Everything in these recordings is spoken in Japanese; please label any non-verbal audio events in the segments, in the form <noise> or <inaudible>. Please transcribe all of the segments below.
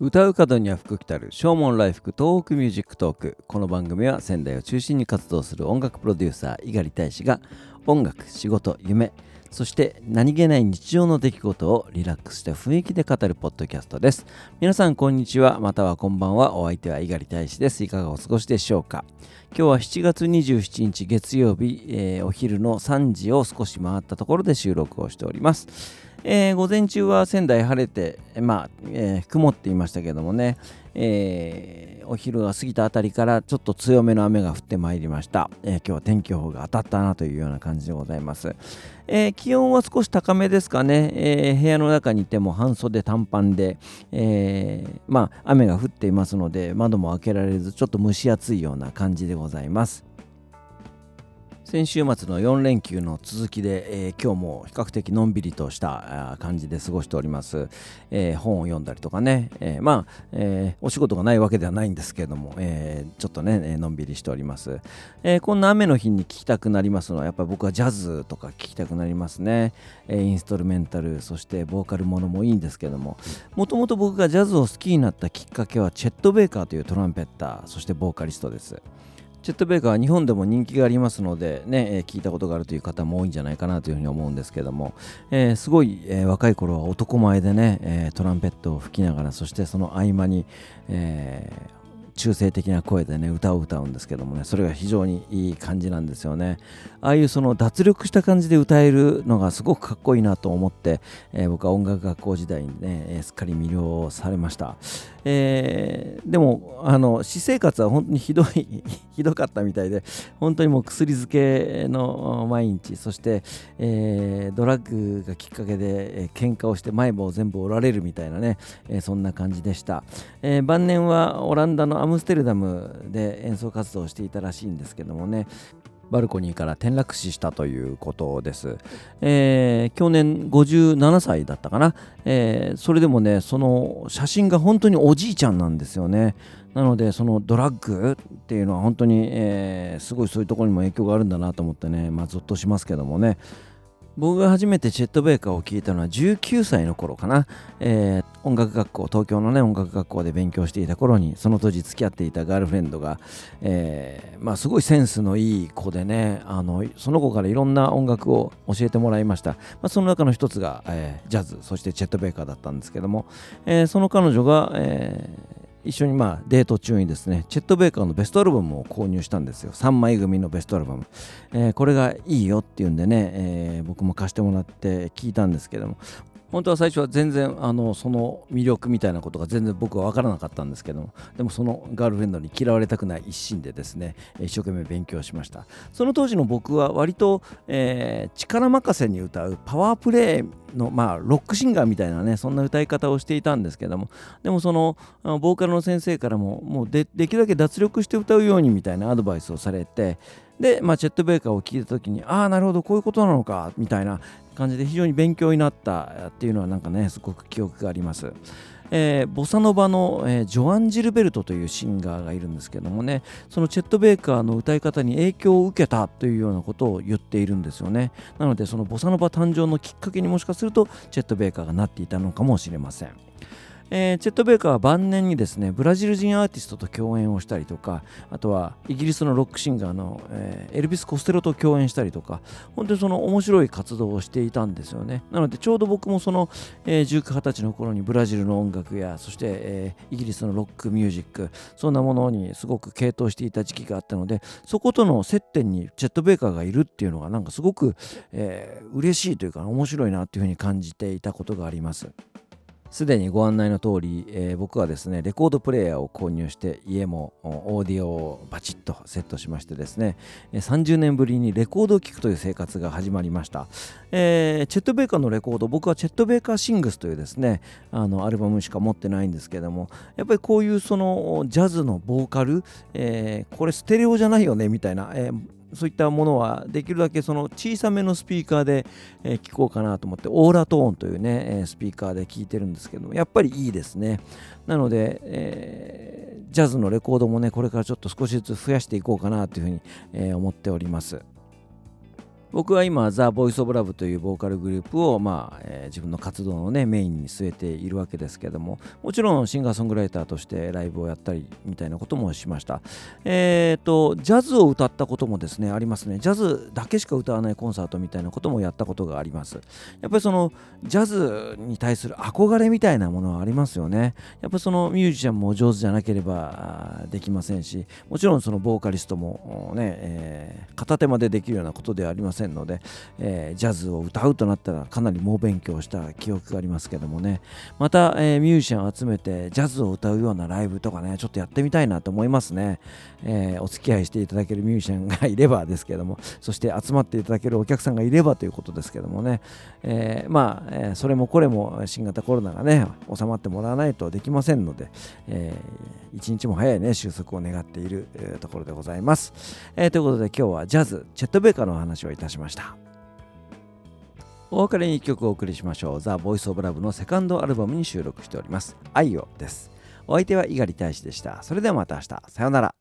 笑う門には福来たる唱門来福東北ミュージックトーク。この番組は仙台を中心に活動する音楽プロデューサー猪狩大使が音楽仕事夢そして何気ない日常の出来事をリラックスした雰囲気で語るポッドキャストです。皆さんこんにちは。またはこんばんは。お相手は猪狩大使です。いかがお過ごしでしょうか。今日は7月27日月曜日、えー、お昼の3時を少し回ったところで収録をしております。えー、午前中は仙台晴れて、まあえー、曇っていましたけどもね、えー、お昼が過ぎたあたりからちょっと強めの雨が降ってまいりました、え今日は天気予報が当たったなというような感じでございます、え気温は少し高めですかね、え部屋の中にいても半袖短パンで、えまあ雨が降っていますので窓も開けられずちょっと蒸し暑いような感じでございます。先週末の4連休の続きで、えー、今日も比較的のんびりとした感じで過ごしております、えー、本を読んだりとかね、えー、まあ、えお仕事がないわけではないんですけれども、えちょっとねのんびりしております、えこんな雨の日に聴きたくなりますのはやっぱり僕はジャズとか聴きたくなりますね、えインストルメンタルそしてボーカルものもいいんですけどももともと僕がジャズを好きになったきっかけはチェット・ベイカーというトランペッターそしてボーカリストです。ジェット・ベイカーは日本でも人気がありますので、ね、えー、聞いたことがあるという方も多いんじゃないかなというふうに思うんですけども、えー、すごい、えー、若い頃は男前でね、えトランペットを吹きながら、そしてその合間に、え中性的な声でね歌を歌うんですけどもねそれが非常にいい感じなんですよね。ああいうその脱力した感じで歌えるのがすごくかっこいいなと思って、えー、僕は音楽学校時代にねえすっかり魅了されました、えー、でもあの私生活は本当にひどい <laughs> ひどかったみたいで本当にもう薬漬けの毎日そして、えー、ドラッグがきっかけで、えー、喧嘩をして前歯を全部折られるみたいなね、えー、そんな感じでした、えー、晩年はオランダのアムステルダムで演奏活動をしていたらしいんですけどもねバルコニーから転落死したということです。えー、去年57歳だったかな、えー、それでもね、その写真が本当におじいちゃんなんですよね。なので、そのドラッグっていうのは本当に、えー、すごいそういうところにも影響があるんだなと思ってね、まあ、ゾッとしますけどもね。僕が初めてチェット・ベイカーを聴いたのは19歳の頃かな、えー、音楽学校東京のね音楽学校で勉強していた頃にその当時付き合っていたガールフレンドが、えー、まあ、すごいセンスのいい子でねあのその子からいろんな音楽を教えてもらいました、まあ、その中の一つが、えー、ジャズそしてチェット・ベイカーだったんですけども、えその彼女が、え一緒にまあデート中にですね、チェット・ベイカーのベストアルバムを購入したんですよ。3枚組のベストアルバム。えー、これがいいよっていうんでね、えー、僕も貸してもらって聞いたんですけども、本当は最初は全然あのその魅力みたいなことが全然僕は分からなかったんですけどもでもそのガールフレンドに嫌われたくない一心でですね一生懸命勉強しました。その当時の僕は割と、えー、力任せに歌うパワープレイのまあロックシンガーみたいなねそんな歌い方をしていたんですけどもでもそのボーカルの先生からももうでできるだけ脱力して歌うようにみたいなアドバイスをされてで、まあ、チェット・ベイカーを聞いた時にああなるほどこういうことなのかみたいな感じで非常に勉強になったっていうのはなんかねすごく記憶があります。えー、ボサノバの、えー、ジョアン・ジルベルトというシンガーがいるんですけどもねそのチェット・ベイカーの歌い方に影響を受けたというようなことを言っているんですよねなのでそのボサノバ誕生のきっかけにもしかするとチェット・ベイカーがなっていたのかもしれませんえー、チェット・ベイカーは晩年にですねブラジル人アーティストと共演をしたりとかあとはイギリスのロックシンガーの、えー、エルビス・コステロと共演したりとか本当にその面白い活動をしていたんですよねなのでちょうど僕もその、えー、19、20歳の頃にブラジルの音楽やそして、えー、イギリスのロックミュージックそんなものにすごく傾倒していた時期があったのでそことの接点にチェット・ベイカーがいるっていうのがなんかすごく、えー、嬉しいというか面白いなっていうふうに感じていたことがあります。すでにご案内の通り、えー、僕はですねレコードプレーヤーを購入して家もオーディオをバチッとセットしましてですね30年ぶりにレコードを聴くという生活が始まりました、えー、チェット・ベイカーのレコード僕はチェット・ベイカー・シングスというですねあのアルバムしか持ってないんですけどもやっぱりこういうそのジャズのボーカル、えー、これステレオじゃないよねみたいな、えーそういったものはできるだけその小さめのスピーカーで、え、聞こうかなと思ってオーラトーンというね、え、スピーカーで聞いてるんですけどもやっぱりいいですね。なので、えー、ジャズのレコードもねこれからちょっと少しずつ増やしていこうかなというふうに、え思っております。僕は今、ザ・ボイス・オブ・ラブというボーカルグループを、まあえー、自分の活動の、ね、メインに据えているわけですけども、もちろんシンガーソングライターとしてライブをやったりみたいなこともしました。えっ、ー、と、ジャズを歌ったこともですね、ありますね。ジャズだけしか歌わないコンサートみたいなこともやったことがあります。やっぱりその、ジャズに対する憧れみたいなものはありますよね。やっぱりそのミュージシャンも上手じゃなければできませんし、もちろんそのボーカリストもね、えー、片手までできるようなことではありますせんので、えー、ジャズを歌うとなったらかなり猛勉強した記憶がありますけどもね。また、えー、ミュージシャンを集めてジャズを歌うようなライブとかねちょっとやってみたいなと思いますね、えー、お付き合いしていただけるミュージシャンがいればですけどもそして集まっていただけるお客さんがいればということですけどもね、えー、まあ、えそれもこれも新型コロナがね収まってもらわないとできませんので、え一日も早いね収束を願っている、ところでございます、えということで今日はジャズチェット・ベーカーのお話をいたしましたお別れに1曲お送りしましょう。ザ・ボイス・オブ・ラブのセカンドアルバムに収録しております。愛をです。お相手は猪狩大使でした。それではまた明日。さようなら。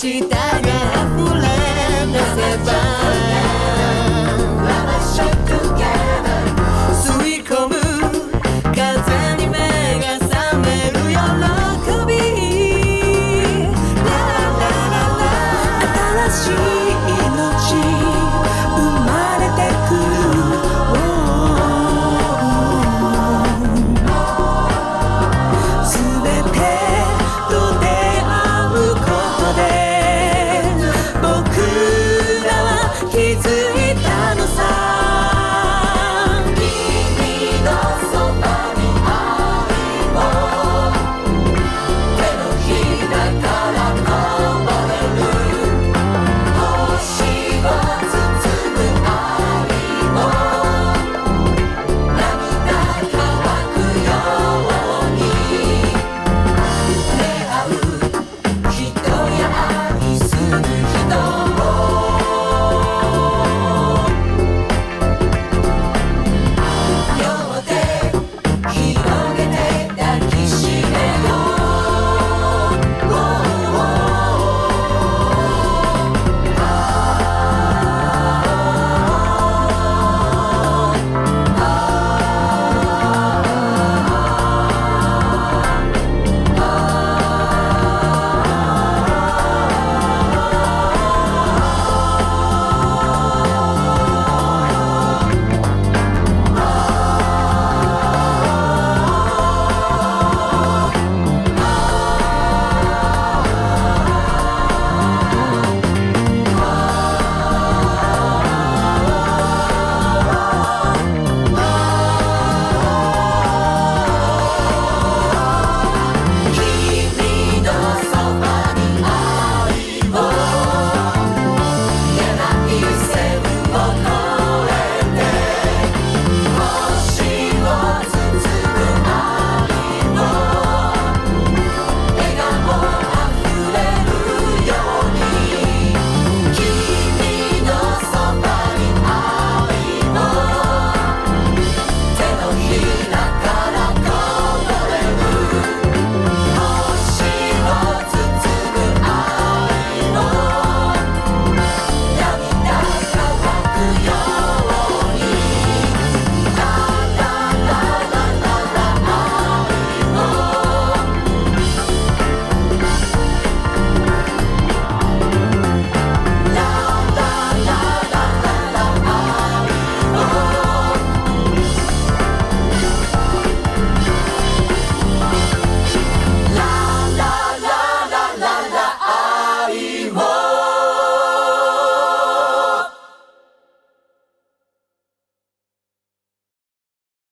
считать.